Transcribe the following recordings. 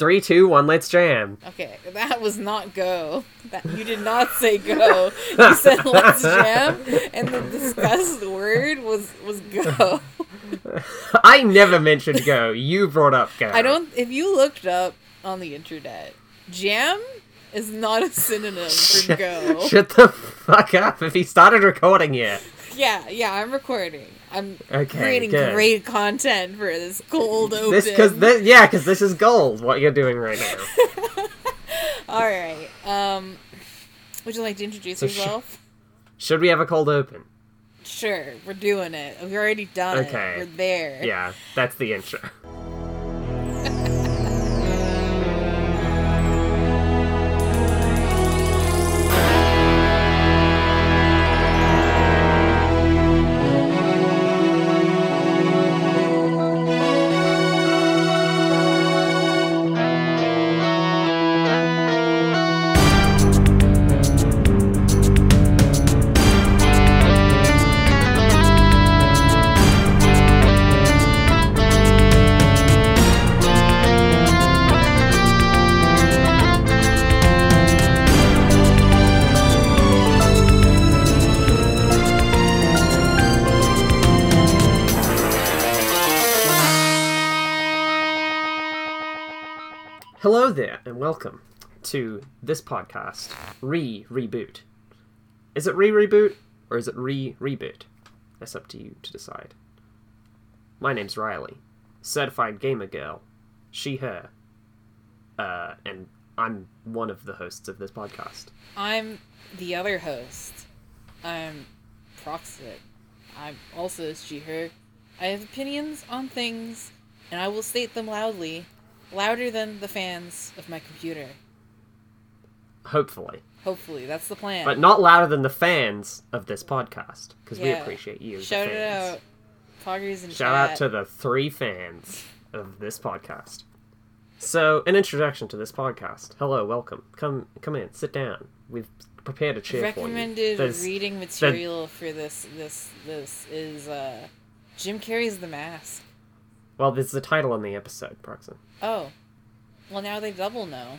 Three, two, one, let's jam. Okay, that was not go. That you did not say go. You said let's jam, and the discussed word was was go. I never mentioned go. You brought up go. I don't. If you looked up on the internet, jam is not a synonym for go. Shut the fuck up. If he started recording yet. Yeah, yeah, I'm recording. I'm Okay, creating good. great content for this gold open. This, cause this, yeah, because this is gold. What you're doing right now. All right. Um, would you like to introduce So sh- yourself? Should we have a cold open? Sure, we're doing it. We've already done Okay. it. We're there. Yeah, that's the intro. and welcome to this podcast, Re Reboot. Is it Re Reboot or is it Re Reboot? That's up to you to decide. My name's Riley, certified gamer girl, she, her, uh, and I'm one of the hosts of this podcast. I'm the other host. I'm Proxen. I'm also she, her. I have opinions on things, and I will state them loudly, louder than the fans of my computer. Hopefully. Hopefully, that's the plan. But not louder than the fans of this podcast, because we appreciate you. the Shout it out, Poggers and Shout out to the three fans of this podcast. So, an introduction to this podcast. Hello, welcome. Come, come in. Sit down. We've prepared a chair for you. recommended reading material for this. This this is uh, Jim Carrey's The Mask. Well, there's the title on the episode, Proxen. Oh, well now they double know.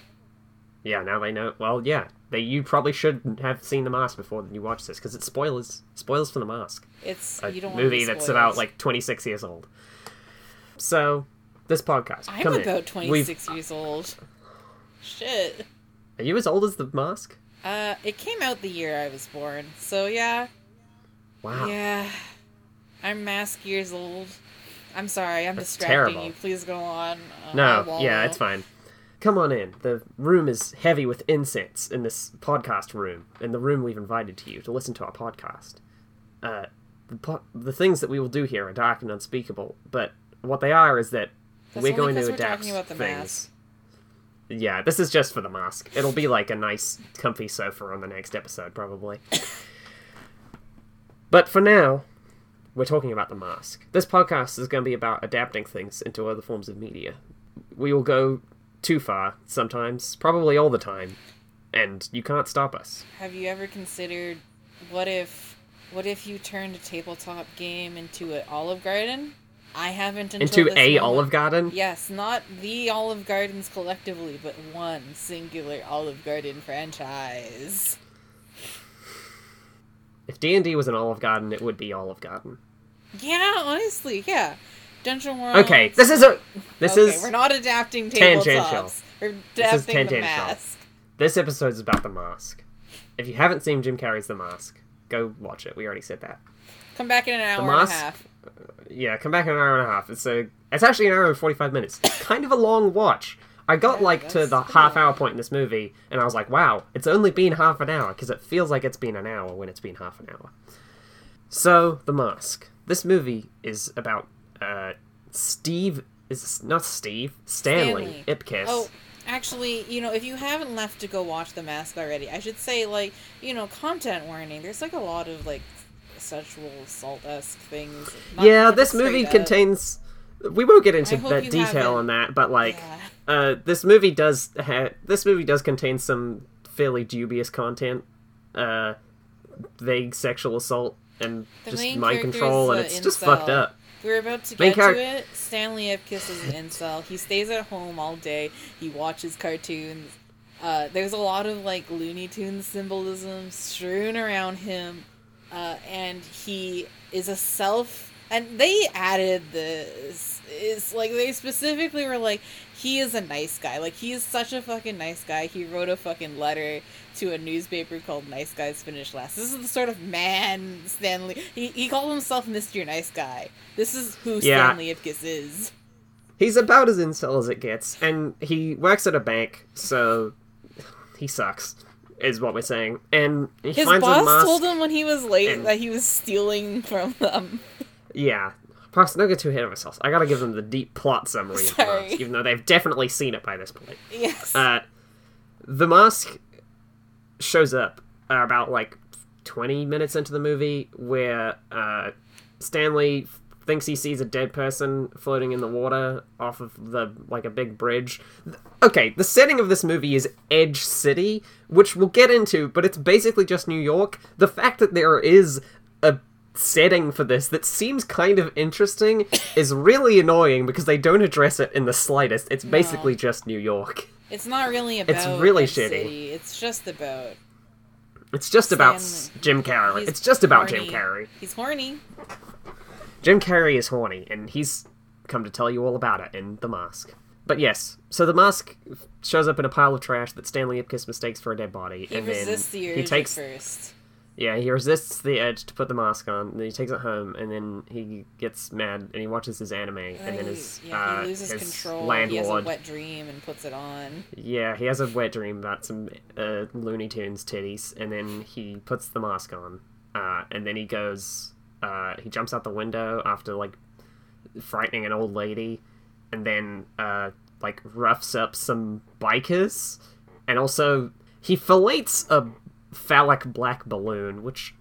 Yeah, now they know. Well, yeah, they. You probably should have seen the mask before you watch this, because it's spoilers. Spoilers for the mask. It's A you don't movie that's about like 26 years old. So, this podcast. I'm come in. about We've- 26 years old. Shit. Are you as old as the mask? Uh, it came out the year I was born, so yeah, Wow. yeah. I'm mask years old. I'm sorry, I'm That's distracting terrible. you. Please go on. Uh, No, yeah, it's fine. Come on in. The room is heavy with incense in this podcast room, in the room we've invited to you to listen to our podcast. Uh, the, po- the things that we will do here are dark and unspeakable, but what they are is that That's we're going to we're adapt talking about the things. mask. Yeah, this is just for the mask. It'll be like a nice, comfy sofa on the next episode, probably. but for now, we're talking about the mask. This podcast is going to be about adapting things into other forms of media. We will go too far sometimes, probably all the time, and you can't stop us. Have you ever considered what if what if you turned a tabletop game into an Olive Garden? I haven't Into a moment. Olive Garden? Yes, not the Olive Gardens collectively, but one singular Olive Garden franchise. If D&D was an Olive Garden, it would be Olive Garden. Yeah, honestly, yeah. Dungeon World. Okay, this is a this okay, is we're not adapting tangential. tabletops. We're This is adapting the mask. This episode is about the mask. If you haven't seen Jim Carrey's The Mask, go watch it. We already said that. Come back in an hour and a mask? half. Yeah, come back in an hour and a half. It's a it's actually an hour and forty five minutes. kind of a long watch. I got Yeah, like to the pretty half hour point in this movie, and I was like, "Wow, it's only been half an hour," because it feels like it's been an hour when it's been half an hour. So, The Mask. This movie is about uh, Steve. Is not Steve Stanley, Stanley. Ipkiss. Oh, actually, you know, if you haven't left to go watch The Mask already, I should say, like, you know, content warning. There's like a lot of like sexual assault esque things. Not- yeah, this movie up. contains. We won't get into that detail haven't- on that, but like, Yeah. uh, this movie does ha- this movie does contain some fairly dubious content, uh, vague sexual assault and The just mind control, and it's just fucked up. We're about to Main get char- to it. Stanley Ipkiss is an incel. He stays at home all day. He watches cartoons. Uh, there's a lot of like Looney Tunes symbolism strewn around him, uh, and he is a self. And they added this. Is like they specifically were like he is a nice guy. Like he is such a fucking nice guy. He wrote a fucking letter to a newspaper called Nice Guys Finish Last. This is the sort of man Stanley. He he called himself Mr. Nice Guy. This is who Yeah. Stanley Ipkiss is. He's about as incel as it gets, and he works at a bank, so he sucks, is what we're saying. And His boss told him when he was late and- that he was stealing from them. Yeah. Perhaps don't get too ahead of ourselves. I gotta give them the deep plot summary of the Sorry. mask, even though they've definitely seen it by this point. Yes. Uh, the mask shows up uh, about like 20 minutes into the movie where uh, Stanley thinks he sees a dead person floating in the water off of the like a big bridge. Okay, the setting of this movie is Edge City, which we'll get into, but it's basically just New York. The fact that there is a setting for this that seems kind of interesting is really annoying because they don't address it in the slightest. It's basically just New York. it's not really about. It's really shitty. City. It's just about. It's just about. Jim Carrey. It's just about Jim. Carrey. He's horny. Jim Carrey is horny, and he's come to tell you all about it in The Mask. But yes, so the mask shows up in a pile of trash that Stanley Ipkiss mistakes for a dead body, He and then the he takes first. Yeah he resists the urge to put the mask on. Then he takes it home, and then he gets mad and he watches his anime, and, then his yeah, uh, he loses his control. landlord He has a wet dream and puts it on. Yeah, he has a wet dream about some uh, Looney Tunes titties, and then he puts the mask on, uh, and then he goes, uh, he jumps out the window after like frightening an old lady, and then uh, like roughs up some bikers, and also he fillets a phallic black balloon, which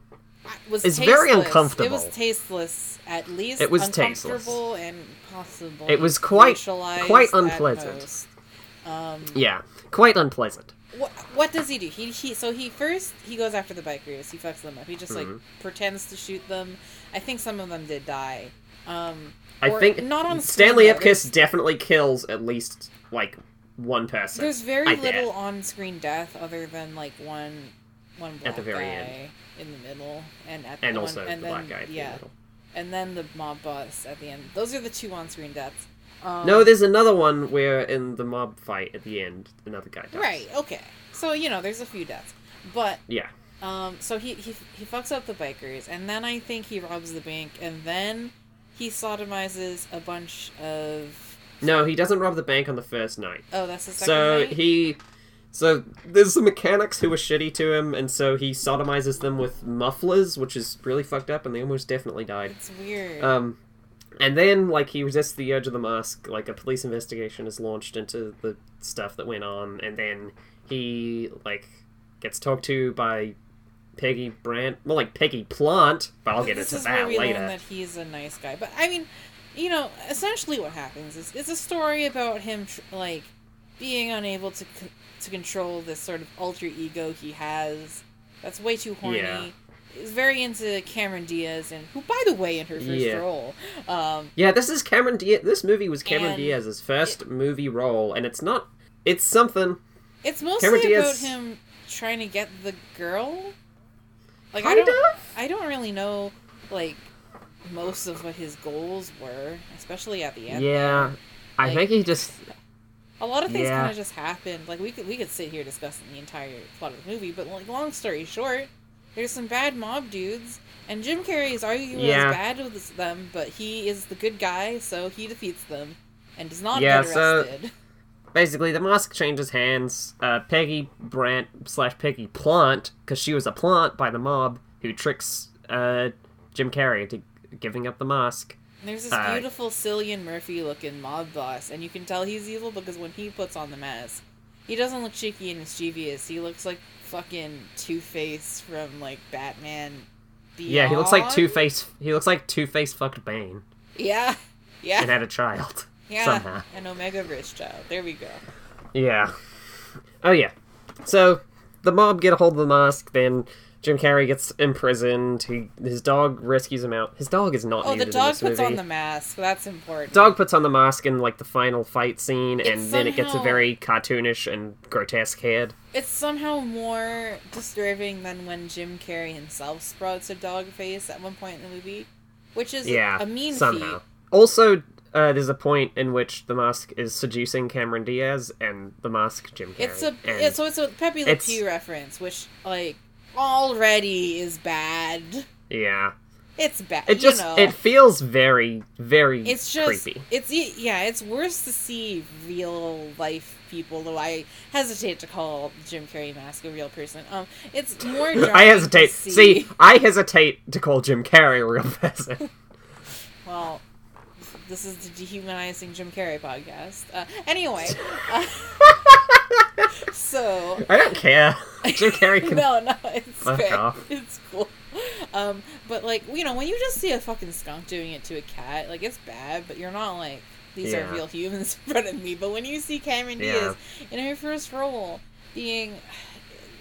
was It's very uncomfortable. It was tasteless, at least. It was uncomfortable and possible. It was quite- quite unpleasant. Um, yeah, quite unpleasant. what what does he do? He he. So he first he goes after the bikers. He fucks them up. He just like Mhm. pretends to shoot them. I think some of them did die. Um, I think not on Stanley screen. Ipkiss definitely kills at least like one person. There's very I little on-screen death other than like one, one black At the very guy end. in the middle, and at and one, also and the then, black guy. the Yeah, middle. and then the mob boss at the end. Those are the two on-screen deaths. Um, No, there's another one where in the mob fight at the end, another guy dies. right. Okay, so you know, there's a few deaths, but Yeah. um, so he he he fucks up the bikers, and then I think he robs the bank, and then he sodomizes a bunch of. No, he doesn't rob the bank on the first night. Oh, that's the second So night? he, so there's some mechanics who are shitty to him, and so he sodomizes them with mufflers, which is really fucked up, and they almost definitely died. It's weird. Um, and then like he resists the urge of the mask. Like a police investigation is launched into the stuff that went on, and then he like gets talked to by Peggy Brandt. Well, like Peggy Plant, but I'll get this into that later. that he's a nice guy. But I mean, you know, essentially what happens is it's a story about him tr- like being unable to c- to control this sort of alter ego he has. That's way too horny. Yeah. He's very into Cameron Diaz, and who, by the way, in her first Yeah. role, um, Yeah, this is Cameron Diaz. This movie was Cameron Diaz's first movie role, and it's not. It's something. it's mostly Cameron about Diaz- him trying to get the girl. Like Kind I don't, of? I don't really know, like most of what his goals were, especially at the end. Yeah, I think he just. A lot of things Yeah. kind of just happened. Like we could we could sit here discussing the entire plot of the movie, but like long story short, there's some bad mob dudes, and Jim Carrey is arguably Yeah. as bad with them, but he is the good guy, so he defeats them, and does not Yeah, get so- arrested. Basically, the mask changes hands. Uh, Peggy Brandt slash Peggy Plant, because she was a plant by the mob who tricks uh, Jim Carrey into giving up the mask. There's this uh, beautiful Cillian Murphy looking mob boss, and you can tell he's evil because when he puts on the mask, he doesn't look cheeky and mischievous. He looks like fucking Two Face from like Batman. Beyond. Yeah, he looks like Two Face. He looks like Two Face fucked Bane Yeah, yeah. and had a child. Yeah, somehow. an Omega Rich child. There we go. Yeah. Oh yeah. So the mob get a hold of the mask. Then Jim Carrey gets imprisoned. He his dog rescues him out. His dog is not Oh, the dog puts movie. on the mask. That's important. Dog puts on the mask in like the final fight scene, It's and then it gets a very cartoonish and grotesque head. It's somehow more disturbing than when Jim Carrey himself sprouts a dog face at one point in the movie, which is a- Yeah, a mean somehow. feat. Also, uh, there's a point in which the mask is seducing Cameron Diaz, and the mask Jim Carrey. It's a and it's, so it's a Pepe Le Pew reference, which like already is bad. yeah, It's bad. it just know. it feels very very it's just creepy. it's yeah it's worse to see real life people though i hesitate to call jim carrey mask a real person um it's more I hesitate. see, See, I hesitate to call Jim Carrey a real person. well this is the dehumanizing jim carrey podcast uh, anyway uh, so I don't care. Jim Carrey can. no no it's Fuck great off. it's cool um but like you know when you just see a fucking skunk doing it to a cat like it's bad but you're not like these Yeah. are real humans in front of me but when you see cameron diaz in her first role being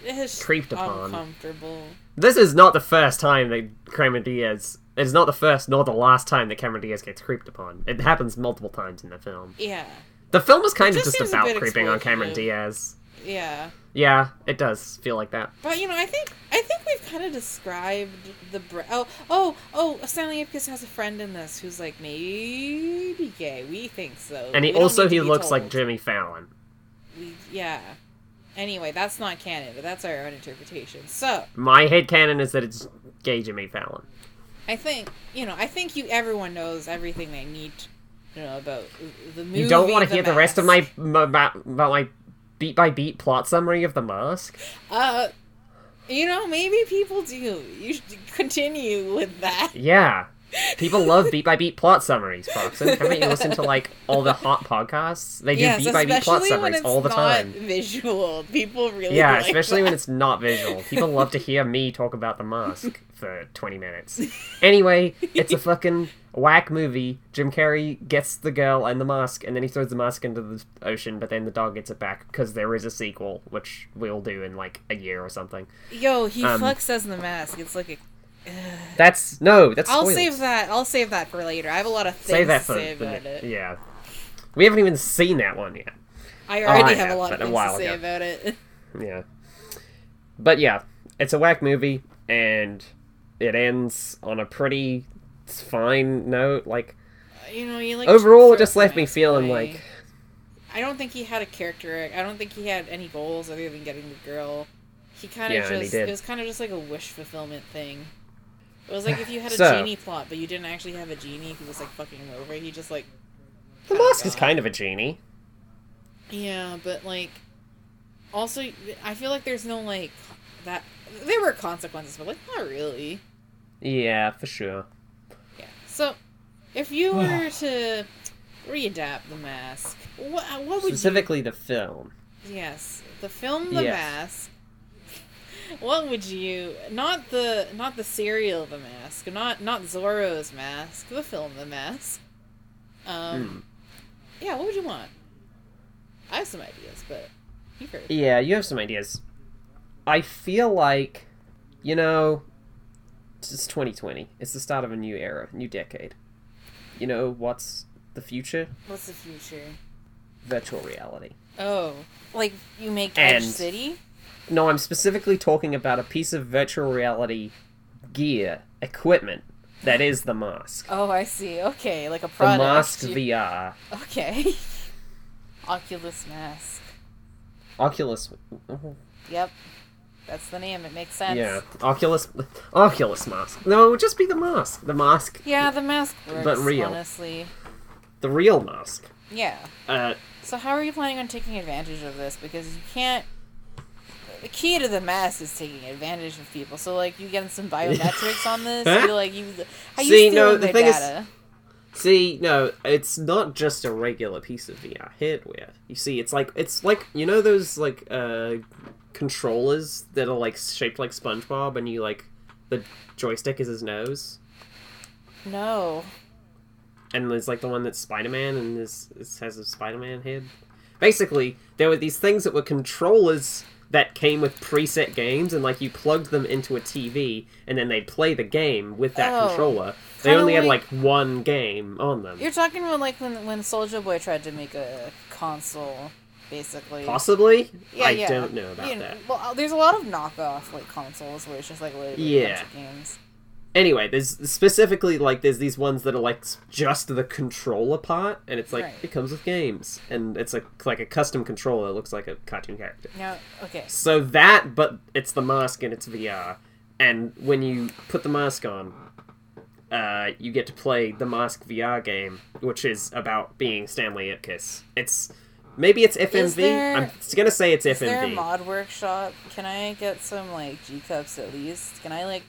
it's Creeped upon. uncomfortable This is not the first time that Cameron Diaz. It's not the first nor the last time that Cameron Diaz gets creeped upon. It happens multiple times in the film. yeah The film is kind of just about creeping on Cameron. Diaz. yeah Yeah, it does feel like that. but you know i think i think we've kind of described the bre- oh oh oh stanley ipkiss has a friend in this who's like maybe gay we think so And he also he looks like. Jimmy Fallon. We, yeah. Anyway, that's not canon, but that's our own interpretation. So, My head canon is that it's gay Jimmy Fallon. I think, you know, I think you everyone knows everything they need to know about the movie. You don't want to hear the rest of my Mask. about, my beat by beat plot summary of The Mask? Uh, you know, maybe people do. You should continue with that. Yeah. People love beat by beat plot summaries, Proxen. Haven't you listened to like all the hot podcasts? They do yes, beat by beat plot summaries it's all the not time. visual. People really Yeah, like especially when it's not visual. People love to hear me talk about the mask for 20 minutes. Anyway, it's a fucking whack movie. Jim Carrey gets the girl and the mask, and then he throws the mask into the ocean, but then the dog gets it back because there is a sequel, which we'll do in like a year or something. Yo, he um, fucks as the mask. It's like a. That's no, that's I'll spoilers. save that. I'll save that for later. I have a lot of things Save that to for say the- about it. yeah. We haven't even seen that one yet. I Oh, already I have, a lot of things to say ago. about it. Yeah. But yeah, it's a whack movie, and it ends on a pretty fine note. Like You know, you like overall, it just left me feeling like I don't think he had a character. I don't think he had any goals other than getting the girl. He kind of Yeah, just it was kind of just like a wish fulfillment thing. It was like if you had a So- genie plot, but you didn't actually have a genie who was like fucking over. He just like the mask is kind of a genie. Yeah, but like, also, I feel like there's no like that. There were consequences, but like not really. Yeah, for sure. So, if you were to readapt the mask, what what would Specifically, the film. Yes, the film The Yes. Mask. What would you? Not the not the serial The Mask, not not Zorro's Mask. The film The Mask. Um. Hmm. Yeah. What would you want? I have some ideas, but you. Yeah, you have some ideas. I feel like, you know, it's 2020. It's the start of a new era, new decade. You know what's the future? What's the future? Virtual reality. Oh, like you make And- Edge City? No, I'm specifically talking about a piece of virtual reality gear, equipment that is the mask. Oh, I see. Okay, like a product. The mask You- VR. Okay. Oculus Mask. Oculus. Yep. That's the name. It makes sense. Yeah, Oculus. Oculus mask. No, it would just be the mask. The mask. Yeah, the mask works. But real. Honestly. The real mask. Yeah. Uh, So how are you planning on taking advantage of this? Because you can't. The key to the mask is taking advantage of people. So like you getting some biometrics on this. You like you. How you See, stealing no, the their thing is- data? See, no, it's not just a regular piece of VR hardware. You see, it's like it's like you know those like uh controllers that are like shaped like SpongeBob, and you like the joystick is his nose, No. and there's like the one that's Spider Man, and this, has a Spider Man head. Basically, there were these things that were controllers that came with preset games, and like you plugged them into a TV, and then they'd play the game with that Oh. controller. They only had like- like one game on them. You're talking about like when when Soulja Boy tried to make a console, basically. Possibly, Yeah, I yeah. don't know about You know, that. Well, there's a lot of knockoff like consoles where it's just like literally a Yeah. bunch of games. Anyway, there's specifically like there's these ones that are like just the controller part, and it's like Right. it comes with games, and it's like like a custom controller. that looks like a cartoon character. Now, okay, So that, but it's the mask and it's VR. And when you put the mask on, uh, you get to play the Mask VR game, which is about being Stanley Ipkiss. It's maybe it's FMV. there- I'm gonna say it's is there a mod workshop? Can I get some like G cups at least? Can I like,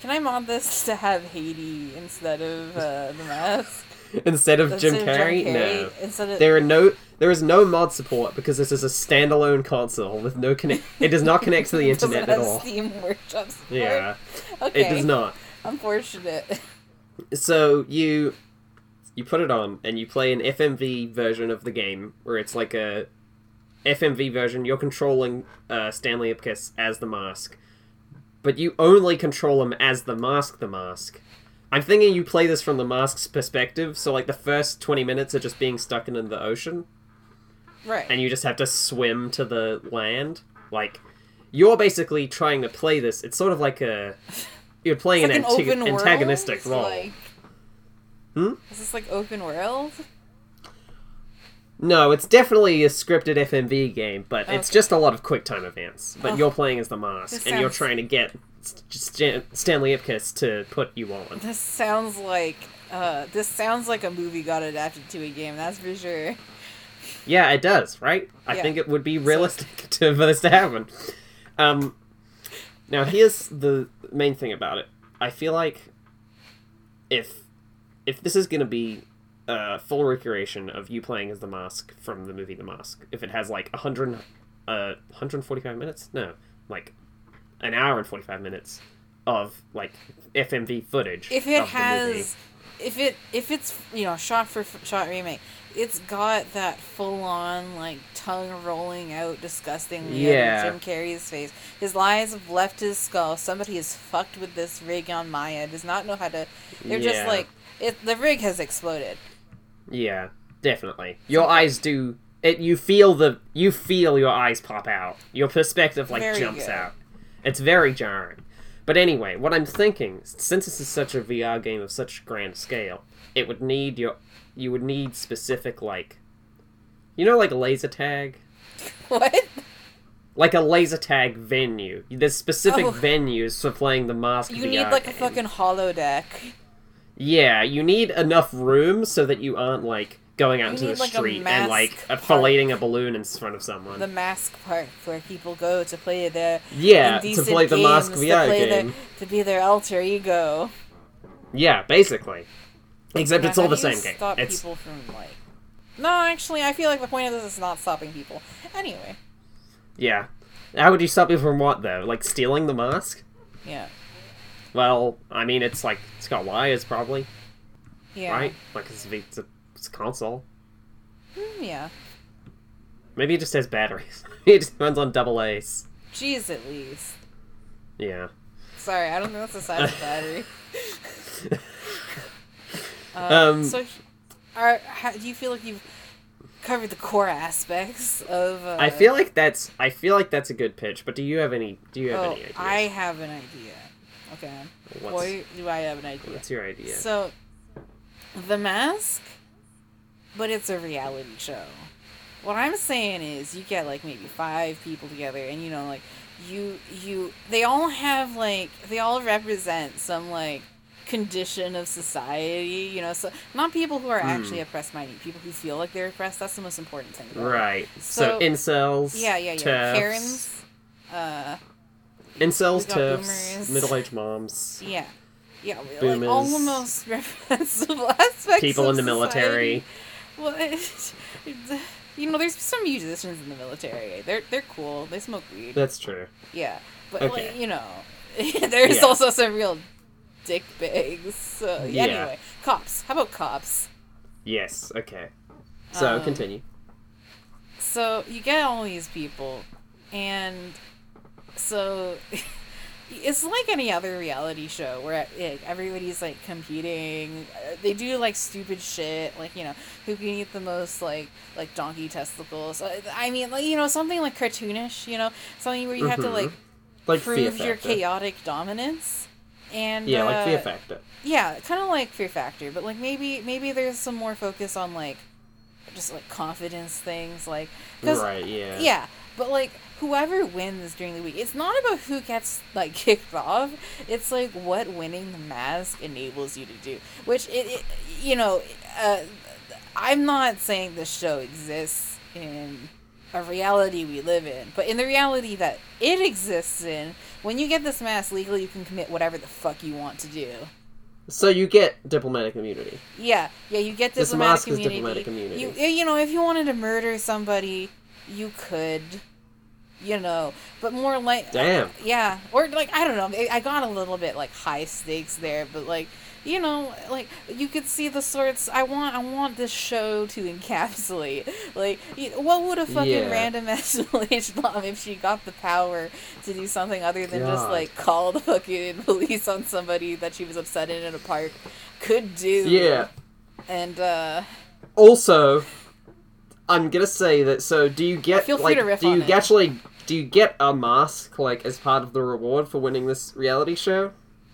can I mod this to have Haiti instead of uh, the mask? Instead of Jim Instead of Carrey, no. Instead of There are no. There is no mod support because this is a standalone console with no connect. It does not connect to the internet at all. Steam workshop support. Yeah, Okay. it does not. Unfortunate. so you you put it on and you play an FMV version of the game where it's like a FMV version. You're controlling uh, Stanley Ipkiss as the mask, but you only control him as the mask. The mask. I'm thinking you play this from the mask's perspective. So like the first twenty minutes are just being stuck in the ocean, Right. and you just have to swim to the land. Like you're basically trying to play this. It's sort of like a you're playing It's an, an open world, antagonistic role. Like, Hmm? Is this like open world? No, it's definitely a scripted FMV game, but it's just a lot of quick time events. But Oh. you're playing as the mask, and you're trying to get St- Stanley Ipkiss to put you on. This sounds like uh, this sounds like a movie got adapted to a game. That's for sure. Yeah, it does, right? I Yeah. think it would be realistic to, for this to happen. Um, now, here's the main thing about it. I feel like if if this is going to be a full recreation of you playing as the mask from the movie The Mask, if it has like 100, uh, 145 minutes? No, like an hour and 45 minutes of like FMV footage. If it of the movie. has, if it if it's you know shot for shot remake, it's got that full on like tongue rolling out disgustingly Yeah. Jim Carrey's face. His eyes have left his skull. Somebody has fucked with this rig on Maya. Does not know how to. They're just like it. The rig has exploded. Yeah, definitely. Your eyes do it. You feel the you feel your eyes pop out. Your perspective like Very jumps good. out. It's very jarring. But anyway, what I'm thinking, since this is such a VR game of such grand scale, it would need your you would need specific like you know like laser tag What? like a laser tag venue there's specific Oh. venues for playing the mask You VR need like a fucking holodeck. Yeah, you need enough room so that you aren't like going out You into the like, street and like park. filleting a balloon in front of someone. The mask park where people go to play their yeah, to play the mask games, VR to play game. Their, to be their alter ego. Yeah, basically. Except it's all the same game. Stop It's people from like. No, actually, I feel like the point of this is not stopping people. Anyway, yeah. How would you stop people from what though? Like stealing the mask? yeah, Well, I mean, it's like it's got wires probably, yeah, right? Like it's, it's, a, it's a console. Mm, yeah. Maybe it just has batteries. it just runs on double A's. Jeez, at least. Yeah. Sorry, I don't think that's the size of the battery. Uh, Um, so, are how, do you feel like you've covered the core aspects of? Uh, I feel like that's I feel like that's a good pitch. But do you have any? Do you have Oh, any ideas? I have an idea. Okay. What's, Boy, do I have an idea. what's your idea? So, The Mask, but it's a reality show. What I'm saying is, you get like maybe five people together, and you know, like you you they all have like they all represent some like condition of society. You know, so not people who are actually oppressed minded, people who feel like they're oppressed. That's the most important thing. Right. So, So- incels. Yeah, yeah, yeah. TERFs, Karens. Uh, Incels, We got TERFs, boomers. middle-aged moms, yeah. Yeah, like all the Boomers. most aspects. people in the military. Well, you know, there's some musicians in the military. They're they're cool. They smoke weed. That's true. yeah, but Okay. like, you know, there's Yeah. also some real dick bags. So Yeah. anyway, cops. How about cops? Yes. Okay. So Um, continue. So you get all these people, and so it's like any other reality show where like, everybody's like competing. Uh, They do like stupid shit, like you know who can eat the most like like donkey testicles. Uh, I mean, like you know something like cartoonish, you know, something where you have to Mhm. like Like prove your chaotic dominance. And Yeah, uh, like Fear Factor. yeah, kind of like Fear Factor, but like maybe maybe there's some more focus on like just like confidence things, like Right, yeah. yeah, but like whoever wins during the week, it's not about who gets like kicked off. It's like what winning the mask enables you to do. Which it, it you know, uh, I'm not saying this show exists in a reality we live in, but in the reality that it exists in, when you get this mask legally, you can commit whatever the fuck you want to do. So you get diplomatic immunity. Yeah, yeah, you get This diplomatic mask is immunity. diplomatic immunity. You, you know, if you wanted to murder somebody, you could, you know, but more like Damn. yeah, or like I don't know. I- I got a little bit like high stakes there, but like you know, like you could see the sorts. I want, I want this show to encapsulate. Like, you- what would a fucking Yeah. random SLH mom if she got the power to do something other than just like call the fucking police on somebody that she was upset in in a park could do? Yeah. and uh Also, I'm gonna say that. So, do you get Feel free like? to riff do you on it. actually do you get a mask like as part of the reward for winning this reality show?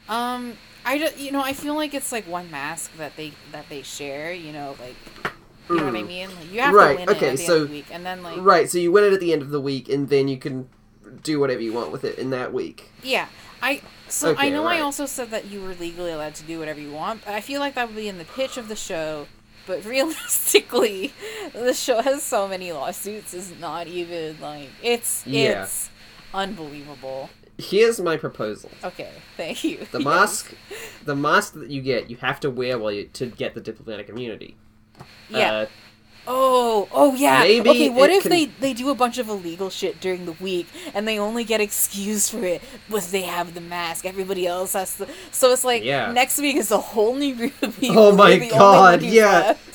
Um, I just, you know, I feel like it's like one mask that they that they share. You know, like you know what I Mm. mean. Like, you have Right, to win okay, it at the so- end of the week, and then like Right. So you win it at the end of the week, and then you can do whatever you want with it in that week. yeah, I so I Okay, know I right. also said that you were legally allowed to do whatever you want. But I feel like that would be in the pitch of the show. But realistically, the show has so many lawsuits. Is not even like it's Yeah. it's unbelievable. Here's my proposal. Okay, thank you. The Yes. mask, the mask that you get, you have to wear while you to get the diplomatic immunity. Yeah. Uh, Oh, oh yeah. Maybe okay, what if can- they they do a bunch of illegal shit during the week and they only get excused for it because they have the mask. Everybody else has to. So it's like Yeah. next week is a whole new group of people. Oh my You're the only God, yeah.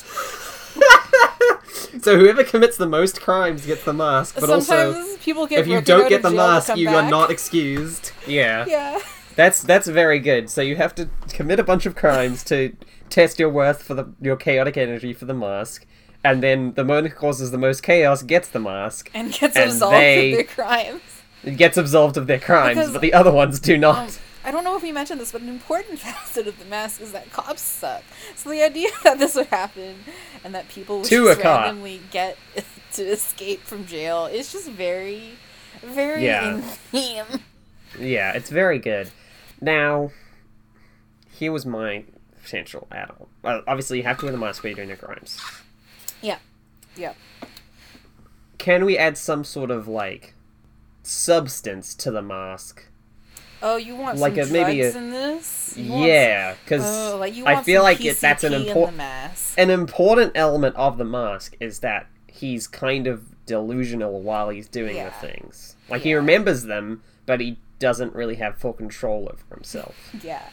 so whoever commits the most crimes gets the mask, but Sometimes also people get if you don't get the mask, come you are not excused. Yeah. Yeah. That's that's very good. So you have to commit a bunch of crimes to test your worth for the your chaotic energy for the mask, and then the one who causes the most chaos gets the mask. And gets And absolved they- of their crimes. It gets absolved of their crimes, Because- but the other ones do Um, not. I don't know if you mentioned this, but an important facet of the mask is that cops suck. So the idea that this would happen and that people would To just cop. randomly get to escape from jail is just very, very Yeah. Yeah, it's very good. Now, here was my potential add-on. Well, obviously, you have to wear the mask when you're doing your crimes. Yeah, yeah. Can we add some sort of like substance to the mask? Oh, you want Like some a- maybe drugs a- in this? You Yeah, because oh, like you I feel like it, that's an PCP in the important mask. an important element of the mask is that he's kind of delusional while he's doing Yeah. the things. Like he remembers them, but he doesn't really have full control over himself. Yeah.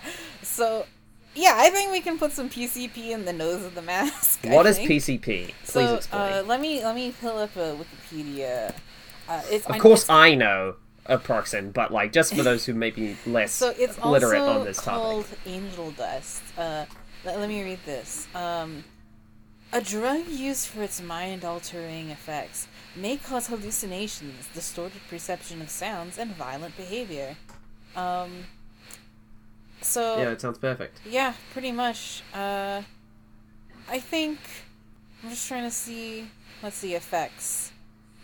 So, yeah, I think we can put some PCP in the nose of the mask. What is. PCP? Please So explain. uh, let me let me pull up a Wikipedia. Uh, it's, of I- course, it's- I know a Proxen, but like just for those who may be less so it's literate also on this called topic. angel dust. Uh, let, let me read this. Um, a drug used for its mind-altering effects may cause hallucinations, distorted perception of sounds, and violent behavior. Um, so Yeah, it sounds perfect. Yeah, pretty much. Uh, I think I'm just trying to see. Let's see effects.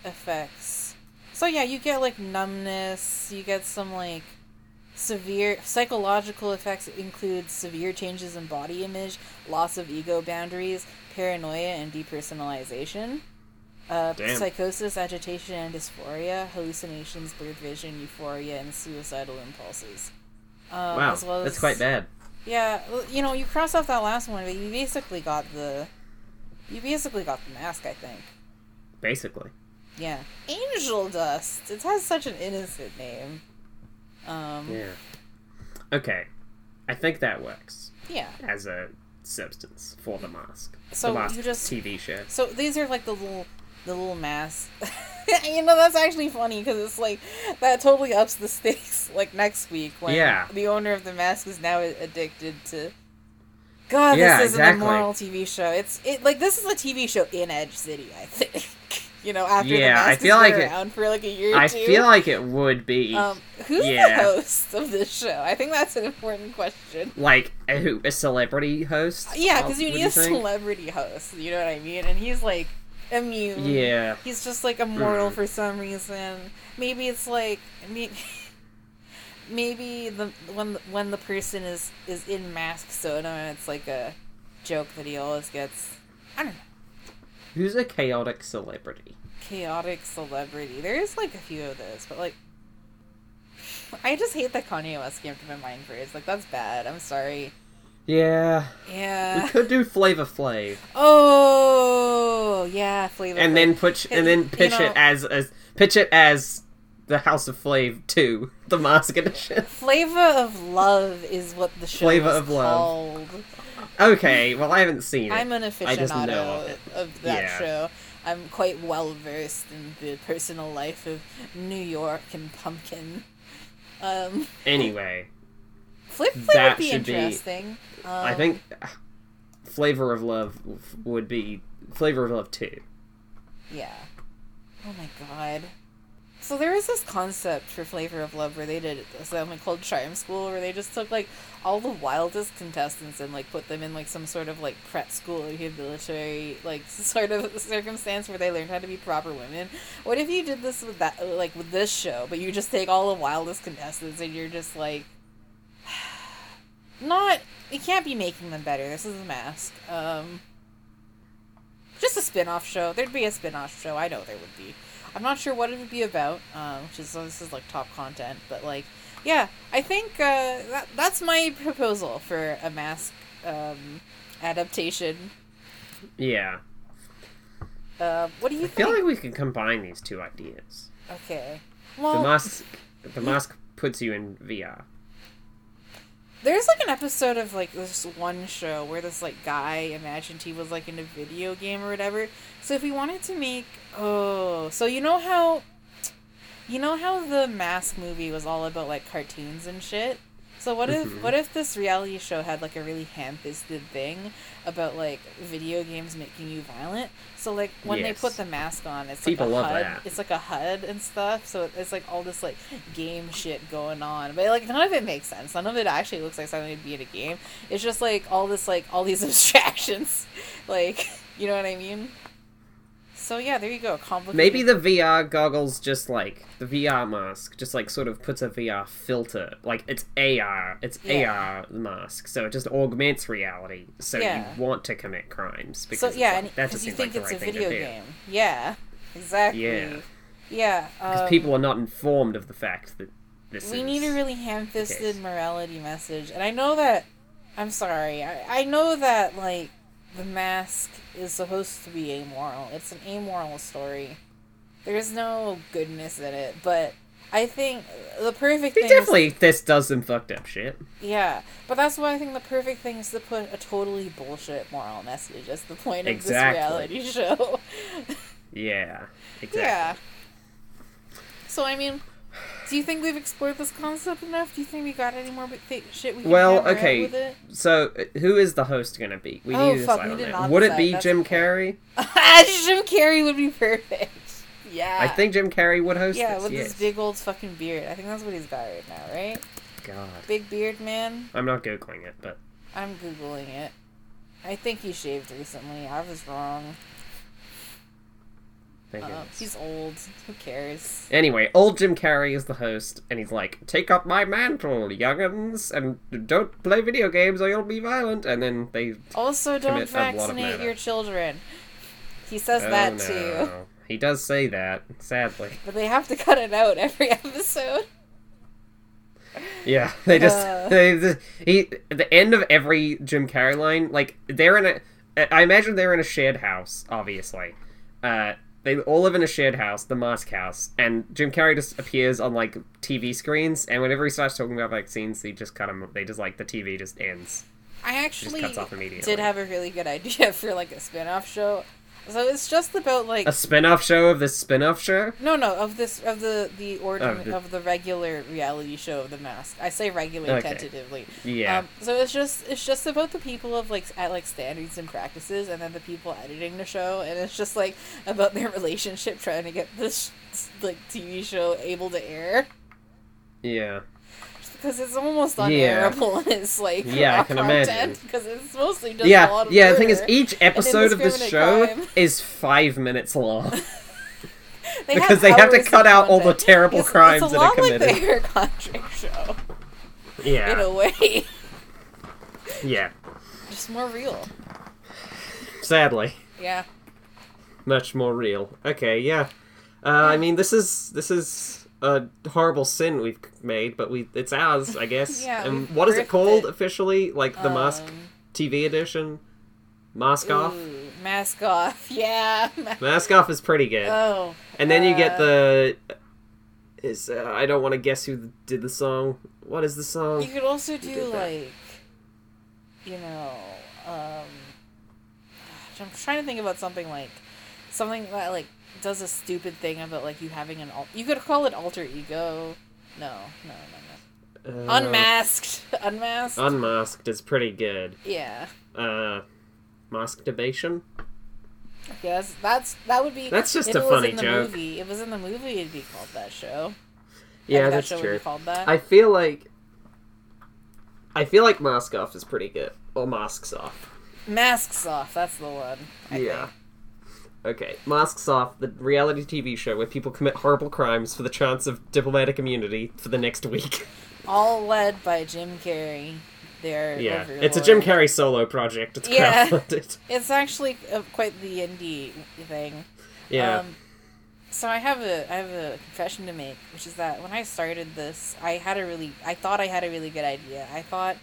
Effects. So yeah, you get like numbness. You get some like severe psychological effects. Include severe changes in body image, loss of ego boundaries, paranoia, and depersonalization. Uh, psychosis, agitation, and dysphoria, hallucinations, blurred vision, euphoria, and suicidal impulses. Um, Wow, as well that's quite bad. yeah, well, you know, you cross off that last one, but you basically got the, you basically got the mask. I think. Basically. Yeah, angel dust. It has such an innocent name. Um, yeah. Yeah. Okay, I think that works yeah. as a substance for the mask. So the mask you just- TV show. So these are like the little, the little mask. you know that's actually funny because it's like that totally ups the stakes. Like next week when Yeah. the owner of the mask is now addicted to. God, Yeah, this isn't exactly. a moral TV show. It's it like this is a TV show in Edge City. I think. you know, after the Yeah, I mask feel has like been it- around for like a year or I feel like it would be Um, who's the host of this show? I think that's an important question. like a, who- a celebrity host. Yeah, because you need a think? celebrity host. You know what I mean? And he's like immune. Yeah. He's just like immortal Mm. for some reason. Maybe it's like maybe, maybe the when when the person is is in mask soda, and it's like a joke that he always gets. I don't know. Who's a chaotic celebrity? Chaotic celebrity. There is like a few of those, but like. I just hate that Kanye West came to my mind first. Like that's bad. I'm sorry. Yeah, Yeah. we could do Flavor Flav, Oh yeah, flavor. and then put and then You pitch know- it as as pitch it as the House of Flav two, the Mask Edition. Flavor of Love is what the show Flavor of Love. called. Okay, well I haven't seen it. I'm an aficionado of of that Yeah. show. I'm quite well versed in the personal life of New York and Pumpkin. Um, Anyway, Flip Flip That would be should be- interesting. Um, I think Flavor of Love would be Flavor of Love two. Yeah. Oh my god. So there was this concept for Flavor of Love where they did something called Charm School, where they just took like all the wildest contestants and like put them in like some sort of like prep school rehabilitatory like sort of circumstance where they learned how to be proper women. What if you did this with that like with this show, but you just take all the wildest contestants and you're just like not it can't be making them better. This is a mask. Um just a spin-off show. There'd be a spin-off show. I know there would be. I'm not sure what it would be about. Um, which is this is like top content, but like, yeah, I think uh, that that's my proposal for a mask um, adaptation. Yeah, Uh, what do you I think? feel like we could combine these two ideas. okay. The mask, the mask puts you in VR. There's like an episode of like this one show where this like guy imagined he was like in a video game or whatever. So if we wanted to make oh, so you know how you know how the mask movie was all about like cartoons and shit? So what if Mhm. what if this reality show had like a really ham-fisted thing about like video games making you violent? So like when they put the mask on, it's People like a love HUD. that. It's like a HUD and stuff. So it's like all this like game shit going on, but like none of it makes sense. None of it actually looks like something to be in a game. It's just like all this like all these abstractions, like you know what I mean. So yeah, there you go. Complicated. Maybe the VR goggles just like the VR mask just like sort of puts a VR filter. Like it's AR, it's Yeah. AR mask, so it just augments reality. So Yeah. you want to commit crimes because so yeah, like, and that because just you think like it's right a video game. Yeah, exactly. Yeah. Yeah. Because um, people are not informed of the fact that this we need a really ham-fisted morality message and i know that i'm sorry I, I know that like the mask is supposed to be amoral it's an amoral story there's no goodness in it but i think the perfect They thing is- definitely this does some fucked up shit. yeah but that's why i think the perfect thing is to put a totally bullshit moral message as the point of Exactly. this reality show Yeah, exactly. yeah so i mean do you think we've explored this concept enough? Do you think we got any more th- shit we can Well, okay. with it? So, uh, who is the host gonna be? We Oh, need to fuck, we did not Would it be Jim. Carrey? Jim Carrey would be perfect. Yeah. I think Jim Carrey would host Yeah, this. with yes. his big old fucking beard. I think that's what he's got right now, right? God, Big beard man. I'm not googling it, but I'm googling it. I think he shaved recently. I was wrong. Thank Uh, he's old. Who cares? Anyway, old Jim Carrey is the host, and he's like, "Take up my mantle, young'uns, and don't play video games or you'll be violent." And then they Also, don't Commit a lot of vaccinate your children. He says oh, that no. too. He does say that, sadly. But they have to cut it out every episode. Yeah, they just Uh. they he at the end of every Jim Carrey line, like they're in a. I imagine they're in a shared house, obviously. Uh, they all live in a shared house, the Mask House, and Jim Carrey just appears on like TV screens, and whenever he starts talking about vaccines, they just cut him. They just like the TV just ends. I actually cuts off immediately. did have a really good idea for like a spin-off show. So it's just about like A spin-off show of this spin-off show? no, no of this of the the origin Of the- of the regular reality show of the mask. I say regular Okay. tentatively. Yeah. Um, so it's just it's just about the people of like at like standards and practices, and then the people editing the show, and it's just like about their relationship trying to get this like TV show able to air yeah. Because it's almost Yeah. unairable. and it's like Yeah, I can imagine. because it's mostly just a Yeah, lot of yeah, the thing is each episode of this show crime. is 5 minutes long. They because they have to cut out all the terrible It's- crimes it's a that are lot like committed. the Eric Andre show Yeah, in yeah. a way, Yeah. just more real. Sadly. Yeah. much more real. Okay, yeah. Uh, I mean, this is this is a horrible sin we've made, but we it's ours, I guess. Yeah, and what is it called it. officially? Like the Mask Um, TV edition? Mask off. Ooh, mask off. Yeah. Mask off is pretty good. oh. and then you get uh, the is uh, I don't want to guess who did the song. What is the song? You could also do like, you know, um, I'm trying to think about something like, something that like does a stupid thing about like you having an. Al- you could call it alter ego. No, no, no, no. Uh, Unmasked. Unmasked. Unmasked is pretty good. yeah. Uh, Masturbation. Yes, that's that would be. That's just if a it was funny in the joke. Movie, it was in the movie, it'd be called that show. Yeah, that that's show Would true. be called that. I feel like I feel like Mask Off is pretty good. Or Masks Off. Masks off. That's the one. I yeah. Think. Okay, Masks Off, the reality TV show where people commit horrible crimes for the chance of diplomatic immunity for the next week. All led by Jim Carrey. Their yeah, it's a Jim Carrey solo project. It's Yeah. crowdfunded. It's actually uh, quite the indie thing. Yeah. Um, so I have a I have a confession to make, which is that when I started this, I had a really I thought I had a really good idea. I thought,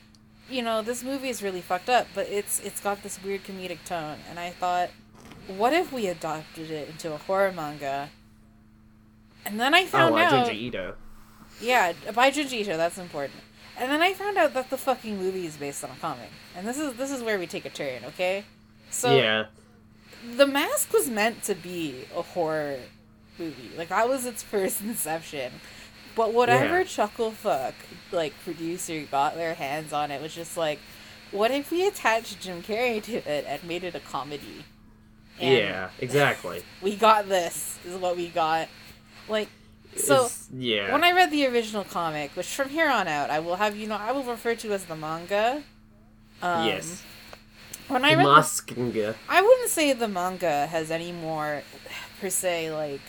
you know, this movie is really fucked up, but it's it's got this weird comedic tone, and I thought, what if we adopted it into a horror manga? And then I oh, found uh, out, Junji Ito. yeah, by Junji Ito, that's important. And then I found out that the fucking movie is based on a comic, and this is this is where we take a turn, okay? So yeah. the mask was meant to be a horror movie like that was its first inception but whatever Yeah. chuckle fuck like producer got their hands on it was just like what if we attached jim carrey to it and made it a comedy yeah, exactly. we got this is what we got like so It's- yeah. when i read the original comic which from here on out i will have you know i will refer to as the manga um, yes. when i read the Maskinga. I wouldn't say the manga has any more, per se, like,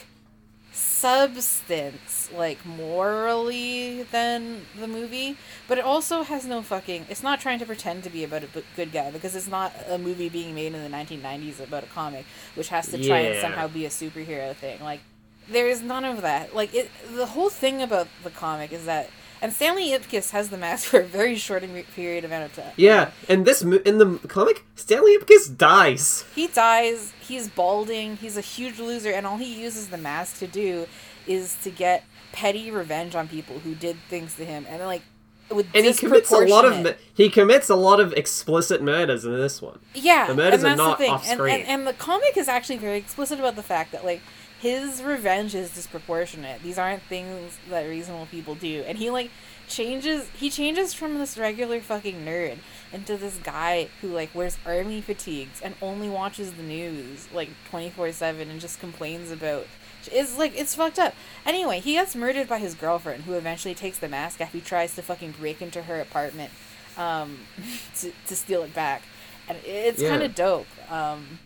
substance, like, morally than the movie. But it also has no fucking. It's not trying to pretend to be about a good guy because it's not a movie being made in the 1990s about a comic, which has to try and somehow be a superhero thing. Like, there is none of that. Like, it. The whole thing about the comic is that. And Stanley Ipkiss has the mask for a very short period amount of time. Yeah, and this in the comic, Stanley Ipkiss dies. He dies, he's balding, he's a huge loser, and all he uses the mask to do is to get petty revenge on people who did things to him. And like with And he commits a lot of he commits a lot of explicit murders in this one. Yeah, the murders and are not off And, screen. and and the comic is actually very explicit about the fact that like his revenge is disproportionate. These aren't things that reasonable people do. And he like changes he changes from this regular fucking nerd into this guy who like wears army fatigues and only watches the news like 24/7 and just complains about it's like it's fucked up. Anyway, he gets murdered by his girlfriend who eventually takes the mask after he tries to fucking break into her apartment um to to steal it back. And it's Yeah. kind of dope. Um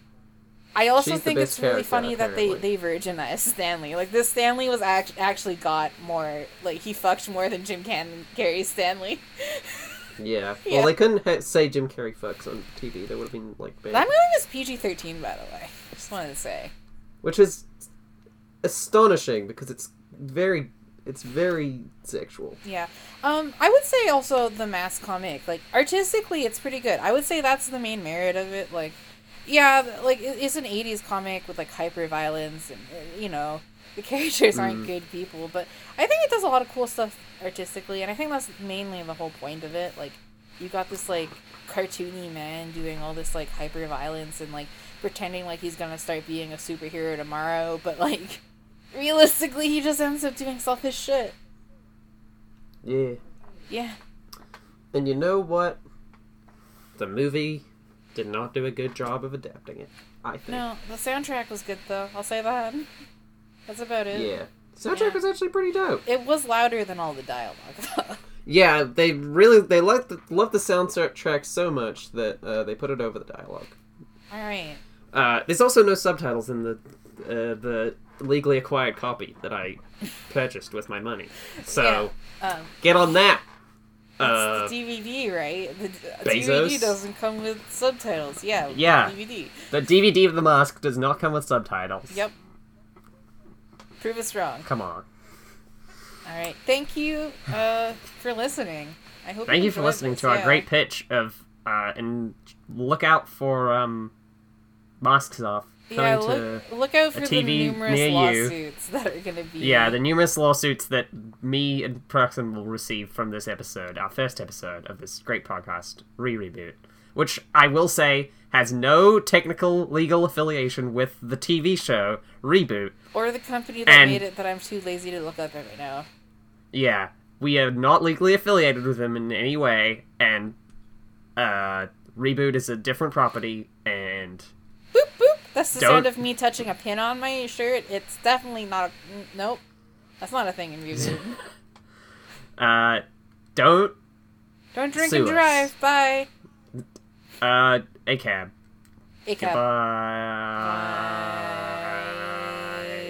I also She's think it's really funny that they they virginized Stanley. Like this Stanley was act- actually got more like he fucked more than Jim Can- Carrey Stanley. Yeah. Yeah. Well, they couldn't ha- say Jim Carrey fucks on TV. That would have been like bad. That movie was PG thirteen, by the way. Just wanted to say. Which is astonishing because it's very, it's very sexual. Yeah. Um, I would say also the mask comic, like artistically, it's pretty good. I would say that's the main merit of it. Like, yeah, like it's an '80s comic with like hyper violence, and you know, the characters aren't mm. good people, but I think it does a lot of cool stuff artistically, and I think that's mainly the whole point of it. Like, you got this like cartoony man doing all this like hyper violence and like pretending like he's gonna start being a superhero tomorrow, but like realistically, he just ends up doing selfish shit. Yeah. Yeah. And you know what? The movie did not do a good job of adapting it. I think. No, the soundtrack was good though. I'll say that. That's about it. Yeah. Soundtrack Yeah. was actually pretty dope. It was louder than all the dialogue. though. Yeah, they really they liked the, loved the soundtrack so much that uh, they put it over the dialogue. all right. Uh, there's also no subtitles in the uh, the legally acquired copy that I purchased with my money. So Yeah. Um, get on that. Uh, it's the DVD, right? The Bezos? DVD doesn't come with subtitles. Yeah. Yeah. DVD. the DVD of the mask does not come with subtitles. Yep. Prove us wrong. Come on. All right. Thank you uh, for listening. I hope. Thank you for listening to our yeah. great pitch of uh, and look out for um, masks off. Yeah, look, look out for the numerous near you. lawsuits that are going to be. Yeah, the numerous lawsuits that me and Proxen will receive from this episode, our first episode of this great podcast, Re Reboot, which I will say has no technical legal affiliation with the TV show Reboot. or the company that And- made it that I'm too lazy to look up right now. Yeah, we are not legally affiliated with them in any way, and uh, Reboot is a different property, and. That's the Don't- sound of me touching a pin on my shirt. It's definitely not. A, nope. That's not a thing in music. uh, don't Don't drink and us. drive. Bye. uh, a cab. A cab. Goodbye.